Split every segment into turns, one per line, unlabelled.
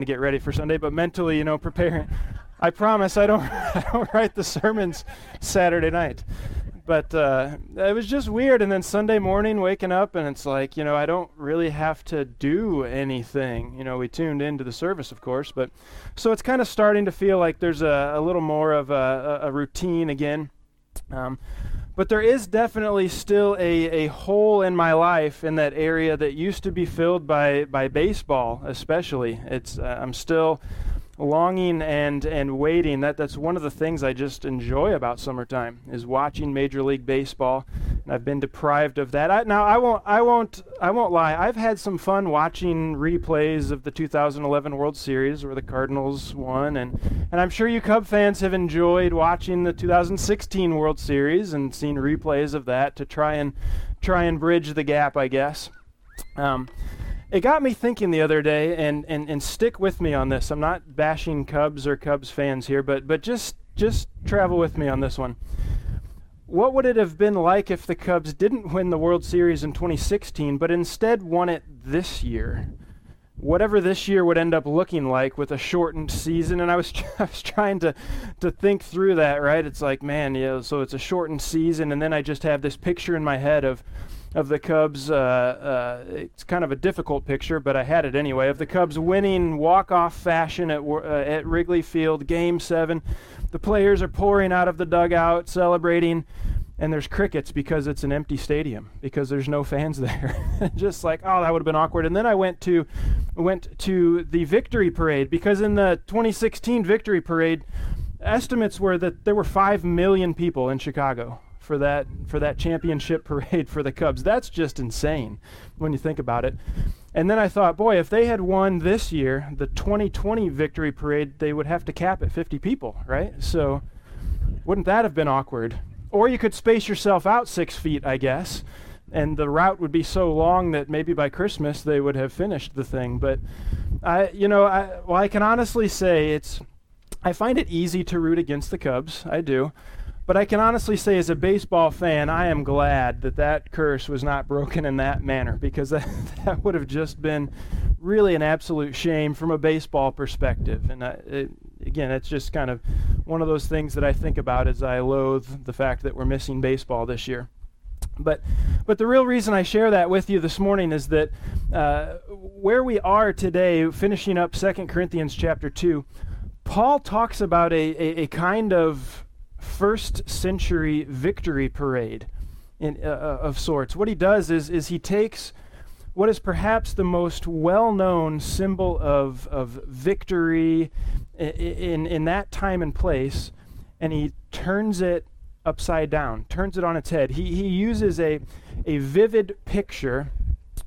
to get ready for Sunday, but mentally, you know, preparing. I promise I don't, I don't write the sermons Saturday night. But uh, it was just weird. And then Sunday morning, waking up, and it's like, you know, I don't really have to do anything. You know, we tuned into the service, of course, but so it's kind of starting to feel like there's a, a little more of a, a routine again. Um, but there is definitely still a, a hole in my life in that area that used to be filled by, by baseball, especially. It's, uh, I'm still longing and and waiting that that's one of the things I just enjoy about summertime is watching Major League Baseball and I've been deprived of that. I, now I won't I won't I won't lie. I've had some fun watching replays of the 2011 World Series where the Cardinals won and and I'm sure you Cub fans have enjoyed watching the 2016 World Series and seen replays of that to try and try and bridge the gap, I guess. Um, it got me thinking the other day, and, and, and stick with me on this. I'm not bashing Cubs or Cubs fans here, but, but just, just travel with me on this one. What would it have been like if the Cubs didn't win the World Series in 2016, but instead won it this year? Whatever this year would end up looking like with a shortened season, and I was, I was trying to, to think through that, right? It's like, man, yeah, so it's a shortened season, and then I just have this picture in my head of of the Cubs. Uh, uh, it's kind of a difficult picture, but I had it anyway. Of the Cubs winning walk-off fashion at uh, at Wrigley Field, Game Seven. The players are pouring out of the dugout, celebrating, and there's crickets because it's an empty stadium because there's no fans there. Just like oh, that would have been awkward. And then I went to went to the victory parade because in the 2016 victory parade, estimates were that there were five million people in Chicago for that for that championship parade for the Cubs. That's just insane when you think about it. And then I thought, boy, if they had won this year, the 2020 victory parade, they would have to cap at 50 people, right? So wouldn't that have been awkward? Or you could space yourself out six feet, I guess, and the route would be so long that maybe by Christmas they would have finished the thing. But I, you know, I, well, I can honestly say it's. I find it easy to root against the Cubs. I do. But I can honestly say, as a baseball fan, I am glad that that curse was not broken in that manner because that, that would have just been really an absolute shame from a baseball perspective. And I, it, again, it's just kind of one of those things that I think about as I loathe the fact that we're missing baseball this year. But, but the real reason I share that with you this morning is that uh, where we are today, finishing up 2 Corinthians chapter 2, Paul talks about a, a, a kind of first century victory parade in, uh, uh, of sorts. What he does is, is he takes what is perhaps the most well known symbol of, of victory in, in, in that time and place, and he turns it upside down, turns it on its head. He, he uses a, a vivid picture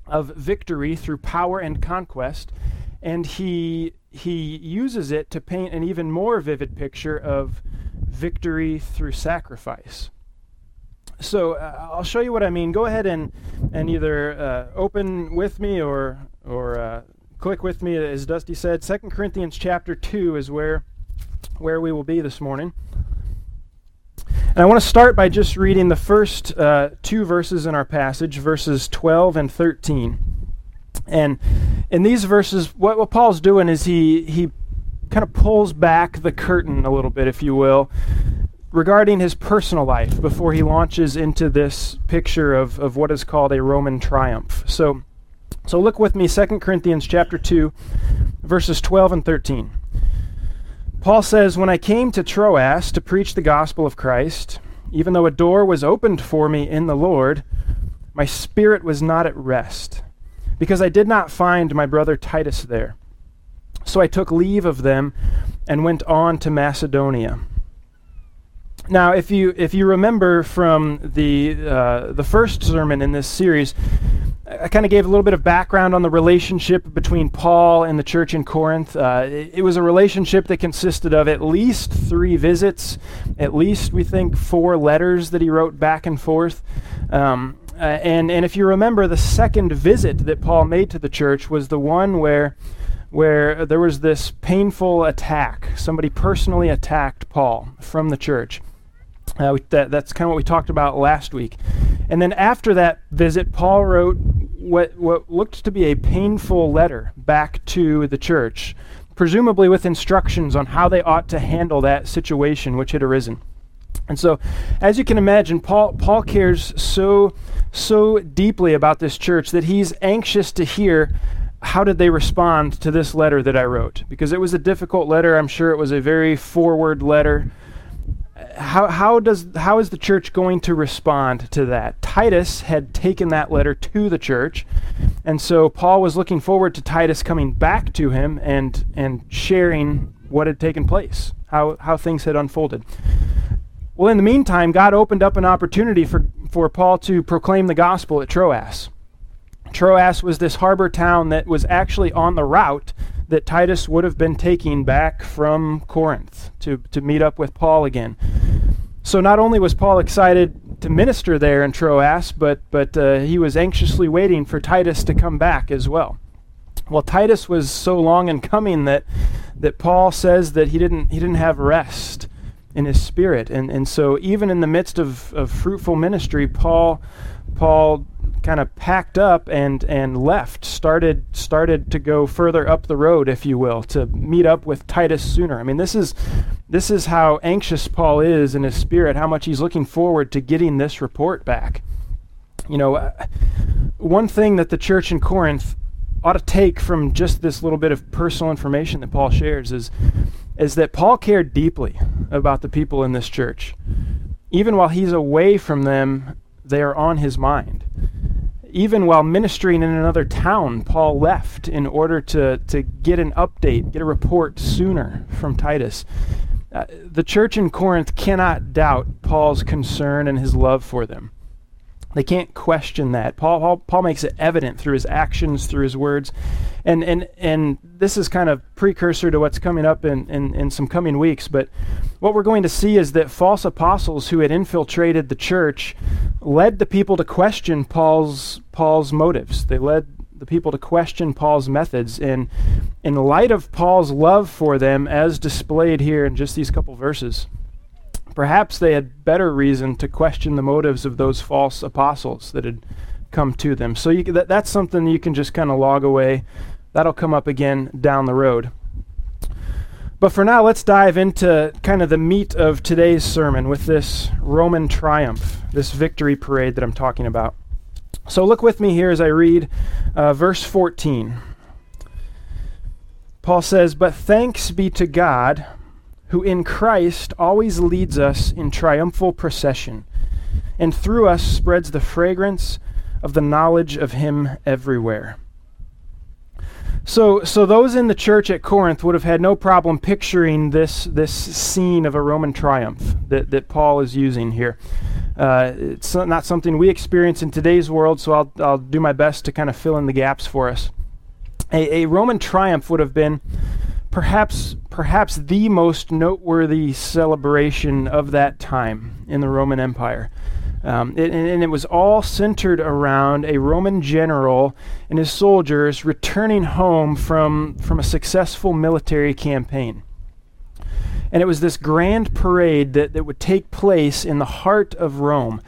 of victory through power and conquest, and he, he uses it to paint an even more vivid picture of victory through sacrifice. So uh, I'll show you what I mean. Go ahead and, and either uh, open with me or, or uh, click with me, as Dusty said. 2 Corinthians chapter 2 is where, where we will be this morning. And I want to start by just reading the first uh, two verses in our passage, verses 12 and 13. And in these verses, what, what Paul's doing is he, he kind of pulls back the curtain a little bit, if you will, regarding his personal life before he launches into this picture of, of what is called a Roman triumph. So, so look with me, 2 Corinthians chapter 2, verses 12 and 13. Paul says, When I came to Troas to preach the gospel of Christ, even though a door was opened for me in the Lord, my spirit was not at rest, because I did not find my brother Titus there. So I took leave of them and went on to Macedonia. Now, if you if you remember from the uh, the first sermon in this series, I kind of gave a little bit of background on the relationship between Paul and the church in Corinth. Uh, it, it, was a relationship that consisted of at least three visits, at least we think four letters that he wrote back and forth. Um, uh, and and if you remember, the second visit that Paul made to the church was the one where where there was this painful attack. Somebody personally attacked Paul from the church. Uh, that, that's kind of what we talked about last week. And then after that visit, Paul wrote what, what looked to be a painful letter back to the church, presumably with instructions on how they ought to handle that situation which had arisen. And so, as you can imagine, Paul, Paul cares so, so deeply about this church that he's anxious to hear how did they respond to this letter that I wrote? Because it was a difficult letter. I'm sure it was a very forward letter. How, how, does, how is the church going to respond to that? Titus had taken that letter to the church, and so Paul was looking forward to Titus coming back to him and, and sharing what had taken place, how, how things had unfolded. Well, in the meantime, God opened up an opportunity for, for Paul to proclaim the gospel at Troas. Troas was this harbor town that was actually on the route that Titus would have been taking back from Corinth to, to meet up with Paul again. So not only was Paul excited to minister there in Troas, but, but uh, he was anxiously waiting for Titus to come back as well. Well, Titus was so long in coming that, that Paul says that he didn't, he didn't have rest in his spirit. And, and so even in the midst of, of fruitful ministry, Paul, Paul kind of packed up and, and left, started, started to go further up the road, if you will, to meet up with Titus sooner. I mean, this is, this is how anxious Paul is in his spirit, how much he's looking forward to getting this report back. You know, uh, one thing that the church in Corinth ought to take from just this little bit of personal information that Paul shares is is that Paul cared deeply about the people in this church. Even while he's away from them, they are on his mind. Even while ministering in another town, Paul left in order to, to get an update, get a report sooner from Titus. Uh, the church in Corinth cannot doubt Paul's concern and his love for them. They can't question that. Paul, Paul, Paul makes it evident through his actions, through his words. And, and, and this is kind of precursor to what's coming up in, in, in some coming weeks. But what we're going to see is that false apostles who had infiltrated the church led the people to question Paul's, Paul's motives. They led the people to question Paul's methods. And in light of Paul's love for them, as displayed here in just these couple verses, Perhaps they had better reason to question the motives of those false apostles that had come to them. So you, that, that's something you can just kind of log away. That'll come up again down the road. But for now, let's dive into kind of the meat of today's sermon with this Roman triumph, this victory parade that I'm talking about. So look with me here as I read uh, verse 14. Paul says, But thanks be to God who in Christ always leads us in triumphal procession, and through us spreads the fragrance of the knowledge of Him everywhere. So, so those in the church at Corinth would have had no problem picturing this, this scene of a Roman triumph that, that Paul is using here. Uh, it's not something we experience in today's world, so I'll, I'll do my best to kind of fill in the gaps for us. A, a Roman triumph would have been perhaps perhaps the most noteworthy celebration of that time in the Roman Empire. Um, it, and it was all centered around a Roman general and his soldiers returning home from, from a successful military campaign. And it was this grand parade that, that would take place in the heart of Rome.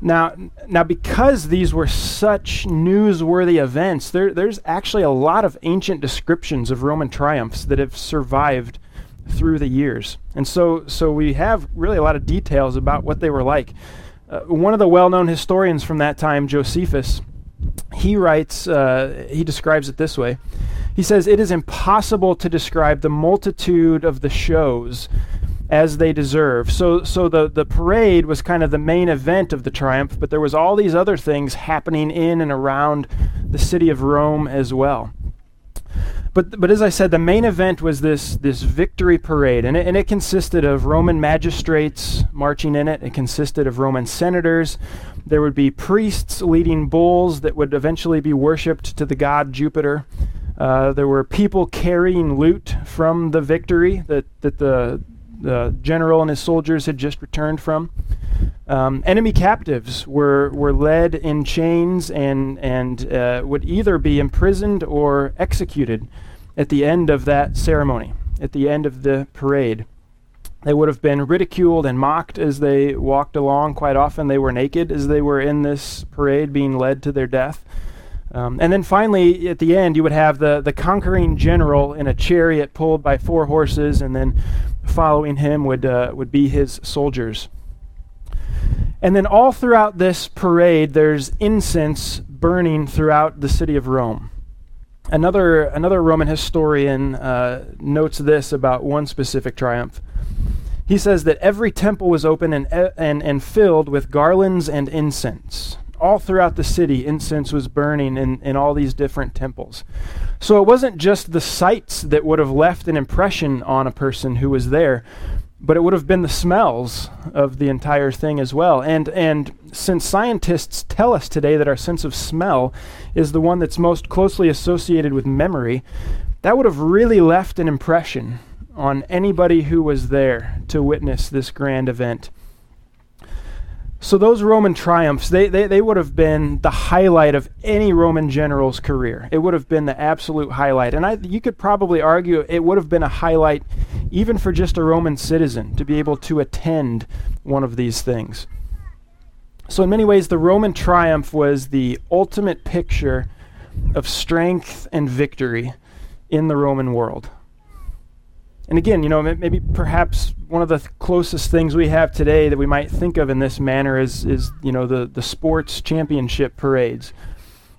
Now, now because these were such newsworthy events, there, there's actually a lot of ancient descriptions of Roman triumphs that have survived through the years. And so, so we have really a lot of details about what they were like. Uh, one of the well-known historians from that time, Josephus, he writes, uh, he describes it this way. He says, It is impossible to describe the multitude of the shows as they deserve. So, so the, the parade was kind of the main event of the triumph, but there was all these other things happening in and around the city of Rome as well. But, but as I said, the main event was this, this victory parade, and it, and it consisted of Roman magistrates marching in it. It consisted of Roman senators. There would be priests leading bulls that would eventually be worshipped to the god Jupiter. Uh, there were people carrying loot from the victory that, that the, the general and his soldiers had just returned from. Um, enemy captives were, were led in chains and, and uh, would either be imprisoned or executed at the end of that ceremony, at the end of the parade. They would have been ridiculed and mocked as they walked along. Quite often, they were naked as they were in this parade being led to their death. Um, and then finally, at the end, you would have the, the conquering general in a chariot pulled by four horses, and then following him would, uh, would be his soldiers. And then all throughout this parade, there's incense burning throughout the city of Rome. Another, another Roman historian uh, notes this about one specific triumph. He says that every temple was open and, and, and filled with garlands and incense. All throughout the city, incense was burning in, in all these different temples. So it wasn't just the sights that would have left an impression on a person who was there, but it would have been the smells of the entire thing as well. And and since scientists tell us today that our sense of smell is the one that's most closely associated with memory, that would have really left an impression on anybody who was there to witness this grand event. So those Roman triumphs, they, they, they would have been the highlight of any Roman general's career. It would have been the absolute highlight. And I, you could probably argue it would have been a highlight even for just a Roman citizen to be able to attend one of these things. So in many ways, the Roman triumph was the ultimate picture of strength and victory in the Roman world. And again, you know, maybe perhaps one of the th- closest things we have today that we might think of in this manner is, is you know, the, the sports championship parades,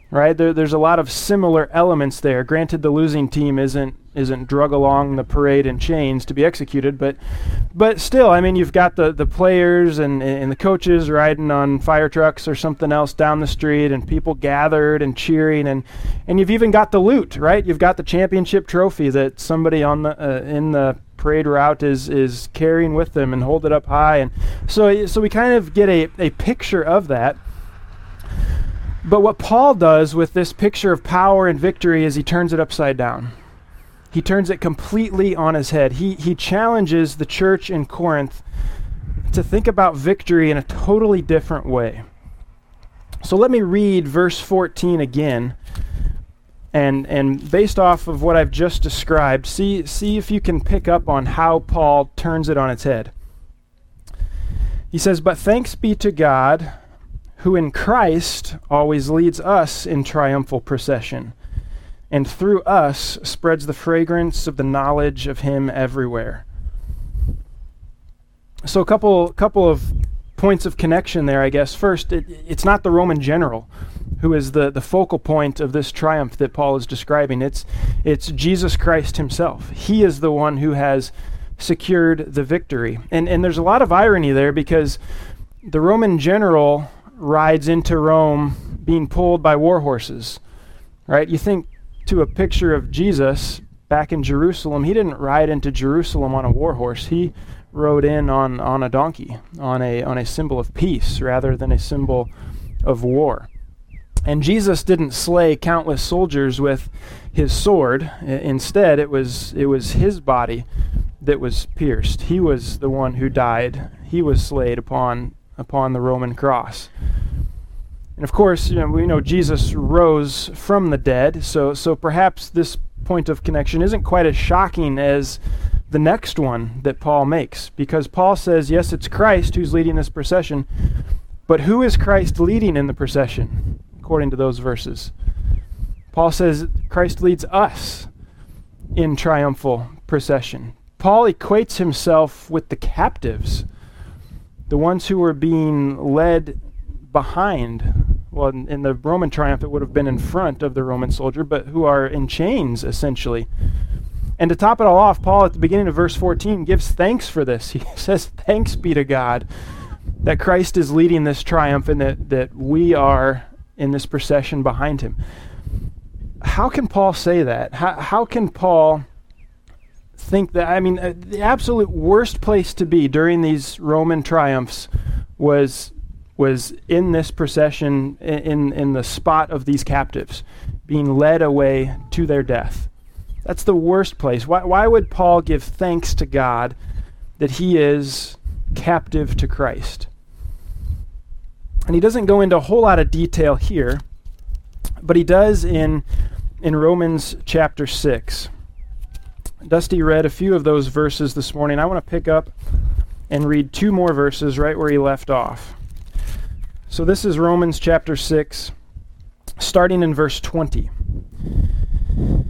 right? There, there's a lot of similar elements there. Granted, the losing team isn't isn't drug along the parade in chains to be executed, but but still, I mean, you've got the, the players and, and the coaches riding on fire trucks or something else down the street, and people gathered and cheering, and and you've even got the loot, right? You've got the championship trophy that somebody on the uh, in the parade route is is carrying with them and hold it up high, and so so we kind of get a, a picture of that. But what Paul does with this picture of power and victory is he turns it upside down. He turns it completely on his head. He, he challenges the church in Corinth to think about victory in a totally different way. So let me read verse 14 again. And, and based off of what I've just described, see, see if you can pick up on how Paul turns it on its head. He says, But thanks be to God who in Christ always leads us in triumphal procession, and through us spreads the fragrance of the knowledge of Him everywhere. So, a couple, couple of points of connection there, I guess. First, it, it's not the Roman general who is the, the focal point of this triumph that Paul is describing. It's, it's Jesus Christ himself. He is the one who has secured the victory. And, and there's a lot of irony there because the Roman general rides into Rome being pulled by war horses, right? You think to a picture of Jesus back in Jerusalem, he didn't ride into Jerusalem on a war horse. He rode in on, on a donkey, on a, on a symbol of peace rather than a symbol of war. And Jesus didn't slay countless soldiers with his sword. I- instead, it was, it was his body that was pierced. He was the one who died. He was slayed upon upon the Roman cross. And of course, you know, we know Jesus rose from the dead, so so perhaps this point of connection isn't quite as shocking as the next one that Paul makes, because Paul says, yes, it's Christ who's leading this procession, but who is Christ leading in the procession, according to those verses? Paul says Christ leads us in triumphal procession. Paul equates himself with the captives the ones who were being led behind, well, in, in, the Roman triumph, it would have been in front of the Roman soldier, but who are in chains, essentially. And to top it all off, Paul, at the beginning of verse 14, gives thanks for this. He says, Thanks be to God that Christ is leading this triumph and that, that we are in this procession behind him. How can Paul say that? How, how can Paul think that I mean uh, the absolute worst place to be during these Roman triumphs was was in this procession in in the spot of these captives being led away to their death. That's the worst place. Why why would Paul give thanks to God that he is captive to Christ? And he doesn't go into a whole lot of detail here, but he does in in Romans chapter 6. Dusty read a few of those verses this morning. I want to pick up and read two more verses right where he left off. So this is Romans chapter 6, starting in verse 20. It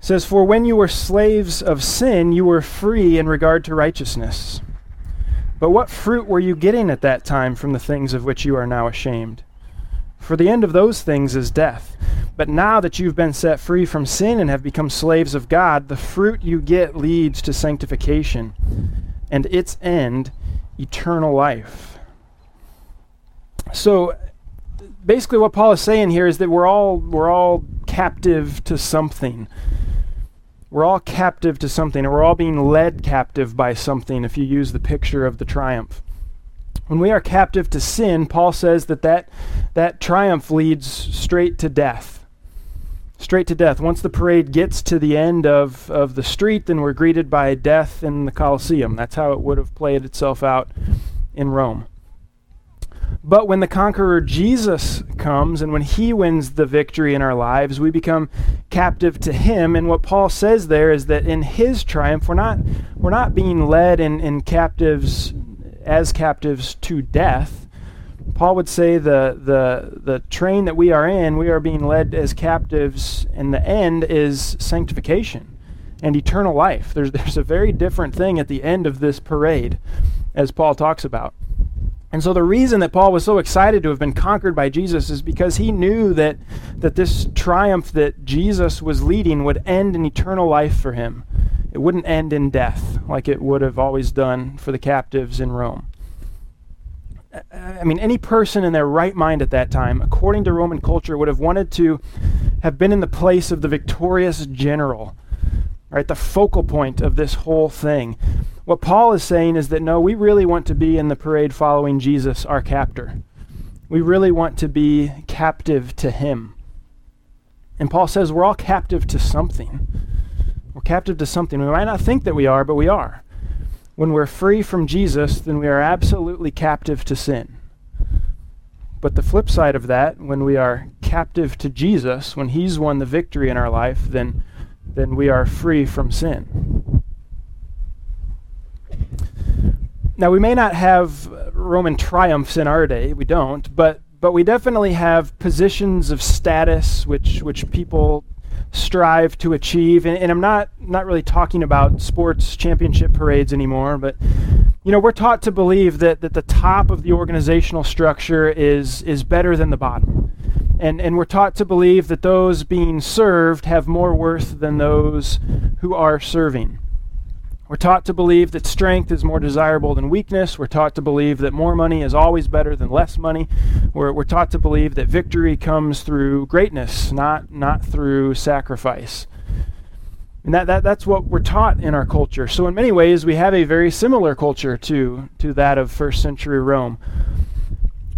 says, For when you were slaves of sin, you were free in regard to righteousness. But what fruit were you getting at that time from the things of which you are now ashamed? For the end of those things is death. But now that you've been set free from sin and have become slaves of God, the fruit you get leads to sanctification, and its end, eternal life. So basically what Paul is saying here is that we're all we're all captive to something. We're all captive to something, and we're all being led captive by something if you use the picture of the triumph. When we are captive to sin, Paul says that that, that triumph leads straight to death. Straight to death. Once the parade gets to the end of, of the street, then we're greeted by death in the Colosseum. That's how it would have played itself out in Rome. But when the conqueror Jesus comes and when he wins the victory in our lives, we become captive to him. And what Paul says there is that in his triumph, we're not, we're not being led in, in captives as captives to death. Paul would say the, the, the train that we are in, we are being led as captives, and the end is sanctification and eternal life. There's, there's a very different thing at the end of this parade, as Paul talks about. And so the reason that Paul was so excited to have been conquered by Jesus is because he knew that, that this triumph that Jesus was leading would end in eternal life for him. It wouldn't end in death like it would have always done for the captives in Rome. I mean, any person in their right mind at that time, according to Roman culture, would have wanted to have been in the place of the victorious general, right? The focal point of this whole thing. What Paul is saying is that no, we really want to be in the parade following Jesus, our captor. We really want to be captive to him. And Paul says we're all captive to something. We're captive to something. We might not think that we are, but we are. When we're free from Jesus, then we are absolutely captive to sin. But the flip side of that, when we are captive to Jesus, when he's won the victory in our life, then then we are free from sin. Now, we may not have Roman triumphs in our day, we don't, but, but we definitely have positions of status which, which people strive to achieve. And, and I'm not, not really talking about sports championship parades anymore, but you know, we're taught to believe that, that the top of the organizational structure is, is better than the bottom. And, and we're taught to believe that those being served have more worth than those who are serving. We're taught to believe that strength is more desirable than weakness. We're taught to believe that more money is always better than less money. We're, we're taught to believe that victory comes through greatness, not, not through sacrifice. And that, that, that's what we're taught in our culture. So, in many ways, we have a very similar culture to, to that of first century Rome.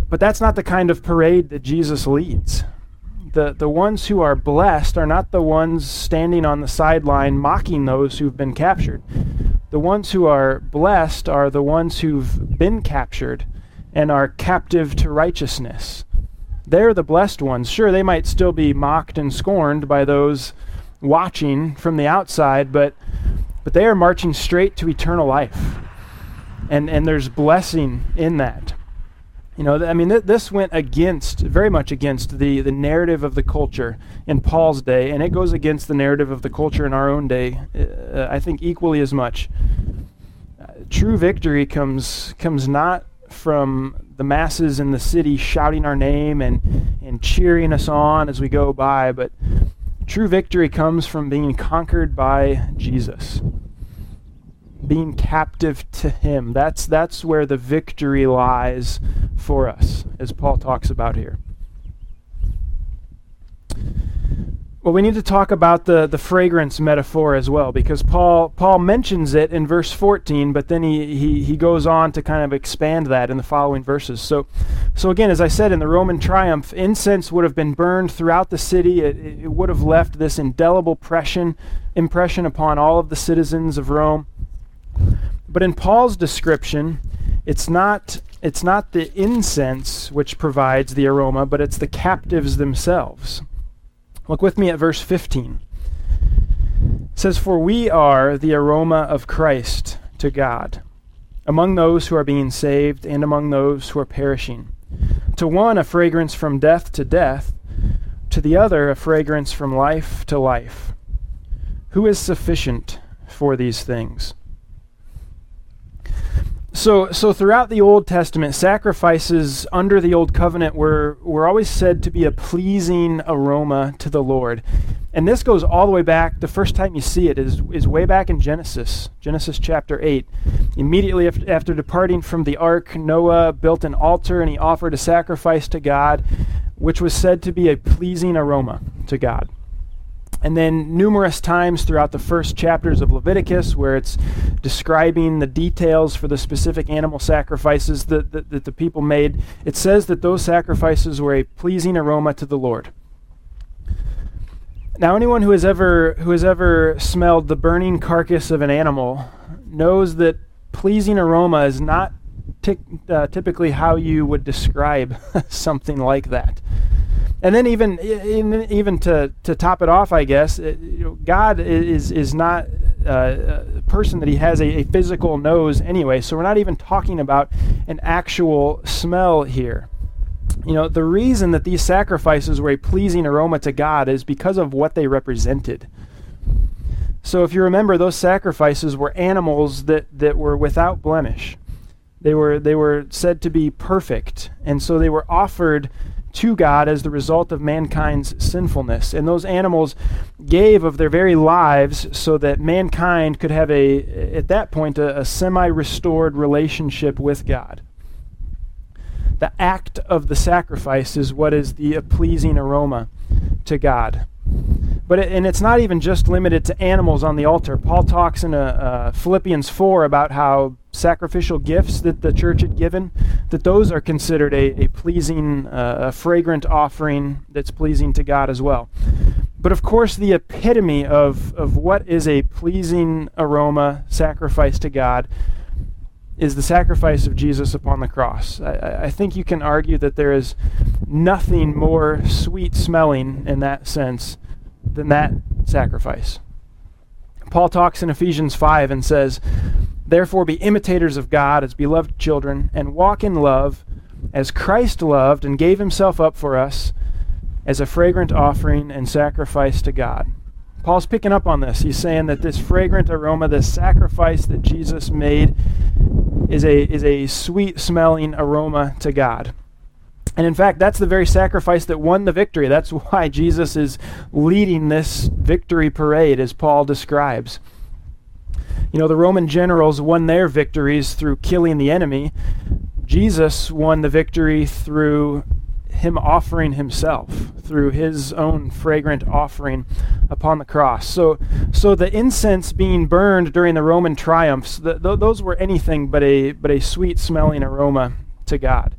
But that's not the kind of parade that Jesus leads the, the ones who are blessed are not the ones standing on the sideline mocking those who've been captured. The ones who are blessed are the ones who've been captured and are captive to righteousness. They're the blessed ones. Sure, they might still be mocked and scorned by those watching from the outside, but but they are marching straight to eternal life. And and there's blessing in that. You know, I mean, th- this went against, very much against the, the narrative of the culture in Paul's day, and it goes against the narrative of the culture in our own day, uh, I think, equally as much. Uh, true victory comes, comes not from the masses in the city shouting our name and, and cheering us on as we go by, but true victory comes from being conquered by Jesus being captive to him. That's that's where the victory lies for us, as Paul talks about here. Well, we need to talk about the, the fragrance metaphor as well, because Paul Paul mentions it in verse 14, but then he, he, he goes on to kind of expand that in the following verses. So, so again, as I said, in the Roman triumph, incense would have been burned throughout the city. It, it would have left this indelible impression, impression upon all of the citizens of Rome. But in Paul's description, it's not it's not the incense which provides the aroma, but it's the captives themselves. Look with me at verse 15. It says, For we are the aroma of Christ to God, among those who are being saved and among those who are perishing. To one, a fragrance from death to death, to the other a fragrance from life to life. Who is sufficient for these things? So, so throughout the Old Testament, sacrifices under the Old Covenant were, were always said to be a pleasing aroma to the Lord. And this goes all the way back. The first time you see it is, is way back in Genesis, Genesis chapter 8. Immediately after departing from the ark, Noah built an altar and he offered a sacrifice to God, which was said to be a pleasing aroma to God. And then numerous times throughout the first chapters of Leviticus, where it's describing the details for the specific animal sacrifices that, that, that, the people made, it says that those sacrifices were a pleasing aroma to the Lord. Now, anyone who has ever who has ever smelled the burning carcass of an animal knows that pleasing aroma is not t- uh, typically how you would describe something like that. And then even even to, to top it off, I guess God is is not uh, a person that He has a, a physical nose anyway. So we're not even talking about an actual smell here. You know, the reason that these sacrifices were a pleasing aroma to God is because of what they represented. So if you remember, those sacrifices were animals that, that were without blemish. They were, they were said to be perfect, and so they were offered to God as the result of mankind's sinfulness. And those animals gave of their very lives so that mankind could have a, at that point, a, a semi restored relationship with God. The act of the sacrifice is what is the pleasing aroma to God. But it, and it's not even just limited to animals on the altar. Paul talks in a, uh, Philippians 4 about how sacrificial gifts that the church had given, that those are considered a, a pleasing, uh, a fragrant offering that's pleasing to God as well. But of course, the epitome of, of what is a pleasing aroma sacrifice to God is the sacrifice of Jesus upon the cross. I, I, think you can argue that there is nothing more sweet smelling in that sense than that sacrifice. Paul talks in Ephesians 5 and says, Therefore, be imitators of God as beloved children, and walk in love as Christ loved and gave himself up for us as a fragrant offering and sacrifice to God. Paul's picking up on this. He's saying that this fragrant aroma, this sacrifice that Jesus made, is a, is a sweet smelling aroma to God. And in fact, that's the very sacrifice that won the victory. That's why Jesus is leading this victory parade, as Paul describes. You know, the Roman generals won their victories through killing the enemy. Jesus won the victory through him offering himself through his own fragrant offering upon the cross. So, so the incense being burned during the Roman triumphs, the, th- those were anything but a but a sweet smelling aroma to God.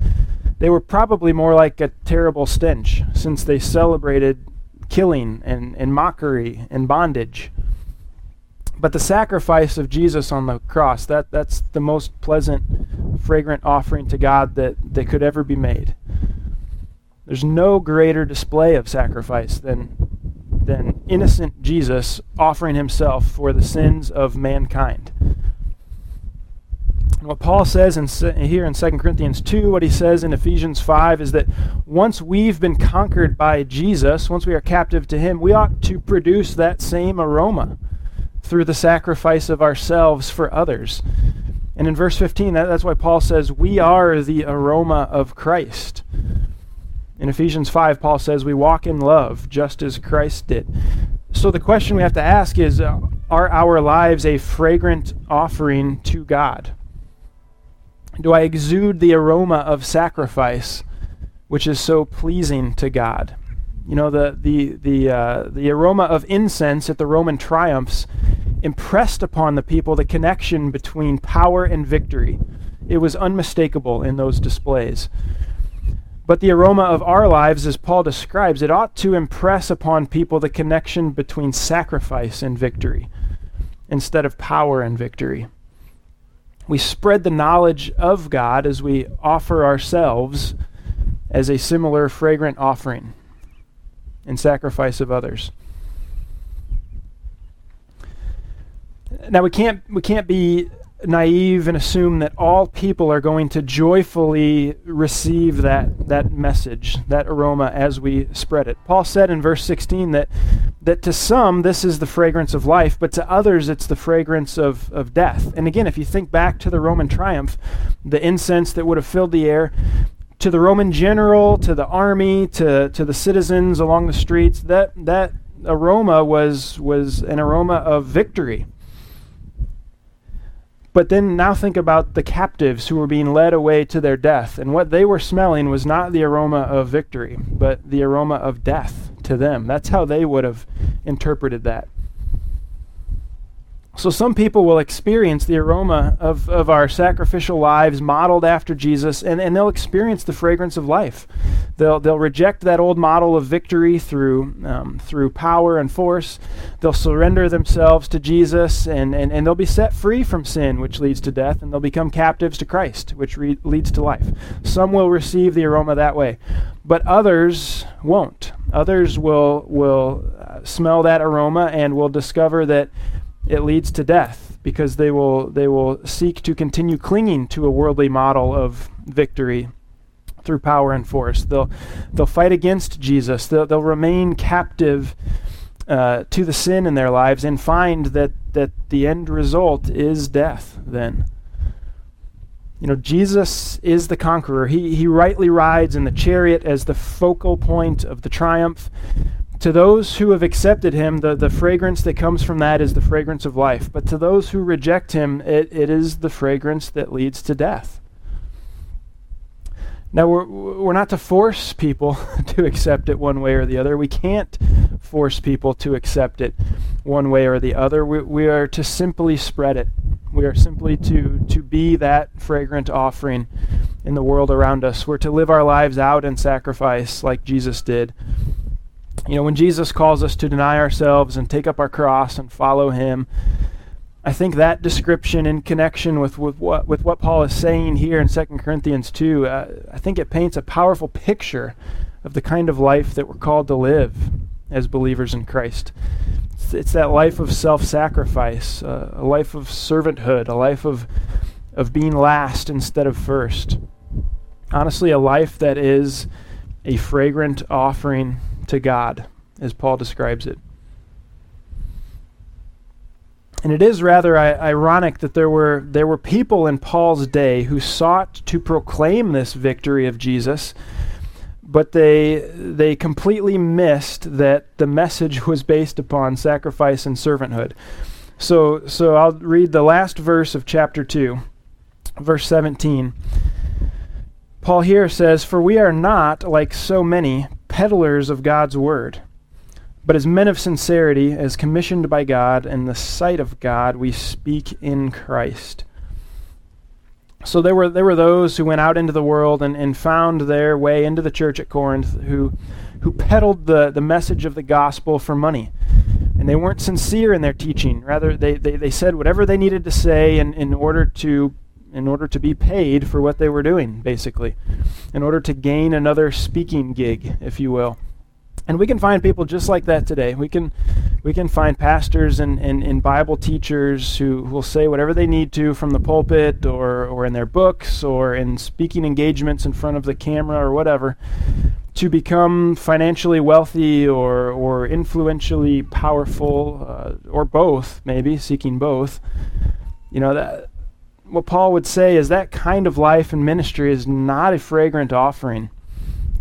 They were probably more like a terrible stench, since they celebrated killing and, and mockery and bondage. But the sacrifice of Jesus on the cross, that, that's the most pleasant, fragrant offering to God that, that could ever be made. There's no greater display of sacrifice than, than innocent Jesus offering himself for the sins of mankind. And what Paul says in, here in 2 Corinthians 2, what he says in Ephesians 5 is that once we've been conquered by Jesus, once we are captive to him, we ought to produce that same aroma through the sacrifice of ourselves for others. And in verse 15, that, that's why Paul says, We are the aroma of Christ. In Ephesians 5, Paul says, We walk in love, just as Christ did. So the question we have to ask is uh, Are our lives a fragrant offering to God? Do I exude the aroma of sacrifice, which is so pleasing to God? You know, the, the, the, uh, the aroma of incense at the Roman triumphs impressed upon the people the connection between power and victory. It was unmistakable in those displays. But the aroma of our lives, as Paul describes, it ought to impress upon people the connection between sacrifice and victory instead of power and victory. We spread the knowledge of God as we offer ourselves as a similar fragrant offering in sacrifice of others. Now we can't we can't be naive and assume that all people are going to joyfully receive that, that message, that aroma, as we spread it. Paul said in verse 16 that, that to some this is the fragrance of life, but to others it's the fragrance of, of death. And again, if you think back to the Roman triumph, the incense that would have filled the air, to the Roman general, to the army, to, to the citizens along the streets, that, that aroma was, was an aroma of victory but then now think about the captives who were being led away to their death. And what they were smelling was not the aroma of victory, but the aroma of death to them. That's how they would have interpreted that. So some people will experience the aroma of, of our sacrificial lives modeled after Jesus, and, and they'll experience the fragrance of life. They'll, they'll reject that old model of victory through, um, through power and force. They'll surrender themselves to Jesus, and, and, and they'll be set free from sin, which leads to death, and they'll become captives to Christ, which re- leads to life. Some will receive the aroma that way, but others won't. Others will, will uh, smell that aroma and will discover that it leads to death because they will they will seek to continue clinging to a worldly model of victory through power and force. They'll they'll fight against Jesus. They'll, they'll remain captive uh, to the sin in their lives and find that that the end result is death. Then. You know, Jesus is the conqueror. He, he rightly rides in the chariot as the focal point of the triumph. To those who have accepted him, the, the fragrance that comes from that is the fragrance of life. But to those who reject him, it, it is the fragrance that leads to death. Now, we're, we're not to force people to accept it one way or the other. We can't force people to accept it one way or the other. We, we are to simply spread it. We are simply to, to be that fragrant offering in the world around us. We're to live our lives out in sacrifice like Jesus did. You know, when Jesus calls us to deny ourselves and take up our cross and follow him, I think that description in connection with, with, what, with what Paul is saying here in 2 Corinthians 2, uh, I think it paints a powerful picture of the kind of life that we're called to live as believers in Christ. It's, it's that life of self sacrifice, uh, a life of servanthood, a life of, of being last instead of first. Honestly, a life that is a fragrant offering to God, as Paul describes it. And it is rather ironic that there were, there were people in Paul's day who sought to proclaim this victory of Jesus, but they, they completely missed that the message was based upon sacrifice and servanthood. So, so I'll read the last verse of chapter 2, verse 17. Paul here says, For we are not, like so many, peddlers of God's word. But as men of sincerity, as commissioned by God in the sight of God, we speak in Christ. So there were there were those who went out into the world and, and found their way into the church at Corinth who who peddled the, the message of the gospel for money. And they weren't sincere in their teaching. Rather they, they, they said whatever they needed to say in, in order to in order to be paid for what they were doing, basically, in order to gain another speaking gig, if you will. And we can find people just like that today. We can, we can find pastors and, and, and Bible teachers who will say whatever they need to from the pulpit or, or in their books or in speaking engagements in front of the camera or whatever to become financially wealthy or, or influentially powerful uh, or both, maybe, seeking both. You know, that what Paul would say is that kind of life and ministry is not a fragrant offering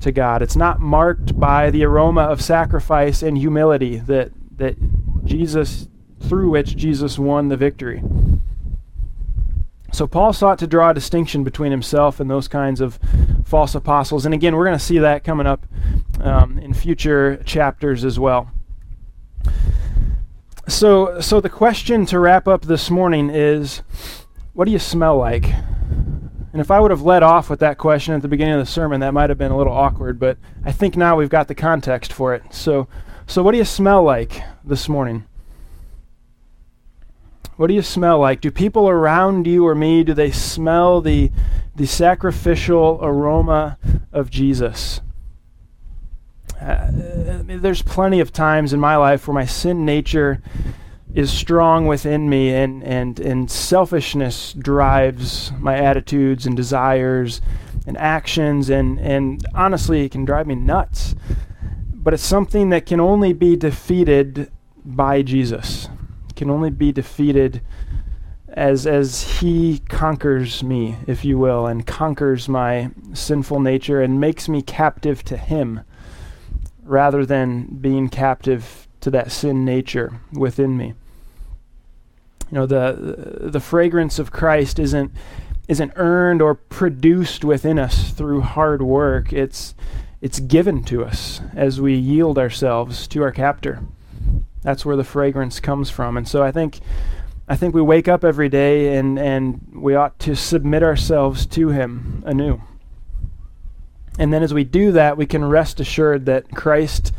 to God. It's not marked by the aroma of sacrifice and humility that that Jesus through which Jesus won the victory. So Paul sought to draw a distinction between himself and those kinds of false apostles. And again, we're going to see that coming up um, in future chapters as well. So, so the question to wrap up this morning is what do you smell like? And if I would have led off with that question at the beginning of the sermon, that might have been a little awkward, but I think now we've got the context for it. So, so what do you smell like this morning? What do you smell like? Do people around you or me do they smell the the sacrificial aroma of Jesus? Uh, there's plenty of times in my life where my sin nature is strong within me and, and, and selfishness drives my attitudes and desires and actions and, and honestly it can drive me nuts. But it's something that can only be defeated by jesus. It can only be defeated as as he conquers me if you will and conquers my sinful nature and makes me captive to him rather than being captive to that sin nature within me you know the the fragrance of Christ isn't isn't earned or produced within us through hard work. It's it's given to us as we yield ourselves to our captor. That's where the fragrance comes from. And so i think i think we wake up every day and and we ought to submit ourselves to him anew. And then as we do that we can rest assured that christ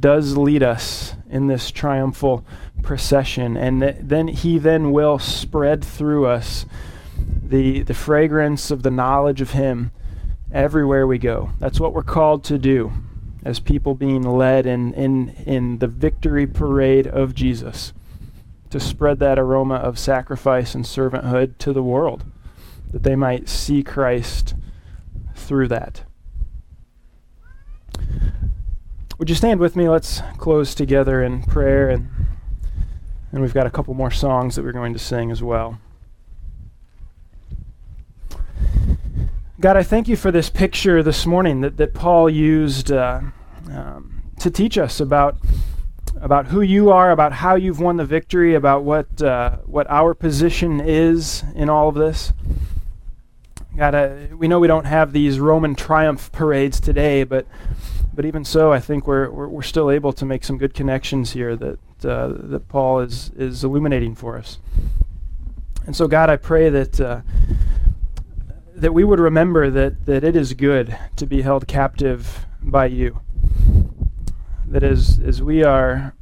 does lead us in this triumphal procession. And th- then he then will spread through us the the fragrance of the knowledge of him everywhere we go. That's what we're called to do as people being led in in in the victory parade of Jesus to spread that aroma of sacrifice and servanthood to the world that they might see Christ through that. Would you stand with me? Let's close together in prayer and and we've got a couple more songs that we're going to sing as well. God, I thank you for this picture this morning that, that Paul used uh, um, to teach us about, about who you are, about how you've won the victory, about what, uh, what our position is in all of this. God, uh, we know we don't have these Roman triumph parades today, but, but even so, I think we're, we're, we're still able to make some good connections here that, uh, that Paul is, is illuminating for us. And so, God, I pray that, uh, that we would remember that, that it is good to be held captive by you. That as, as we are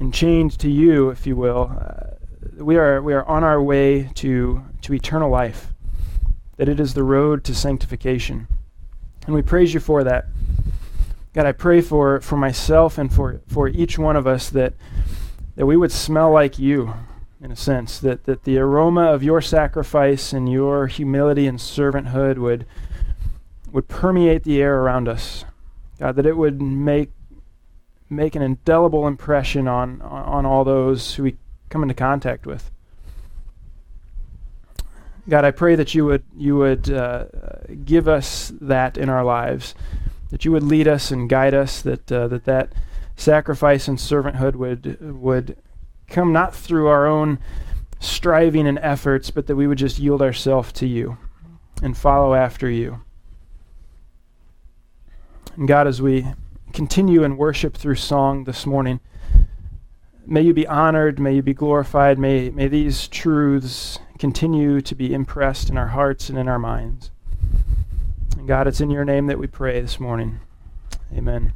enchained to you, if you will, uh, we, are, we are on our way to, to eternal life. That it is the road to sanctification. And we praise you for that. God, I pray for, for myself and for, for each one of us that, that we would smell like you, in a sense, that, that the aroma of your sacrifice and your humility and servanthood would, would permeate the air around us. God, that it would make, make an indelible impression on, on all those who we come into contact with. God, I pray that you would, you would uh, give us that in our lives that you would lead us and guide us, that uh, that, that sacrifice and servanthood would would come not through our own striving and efforts, but that we would just yield ourselves to you and follow after you. And God, as we continue in worship through song this morning, may you be honored, may you be glorified, may, may these truths continue to be impressed in our hearts and in our minds. And God, it's in your name that we pray this morning. Amen.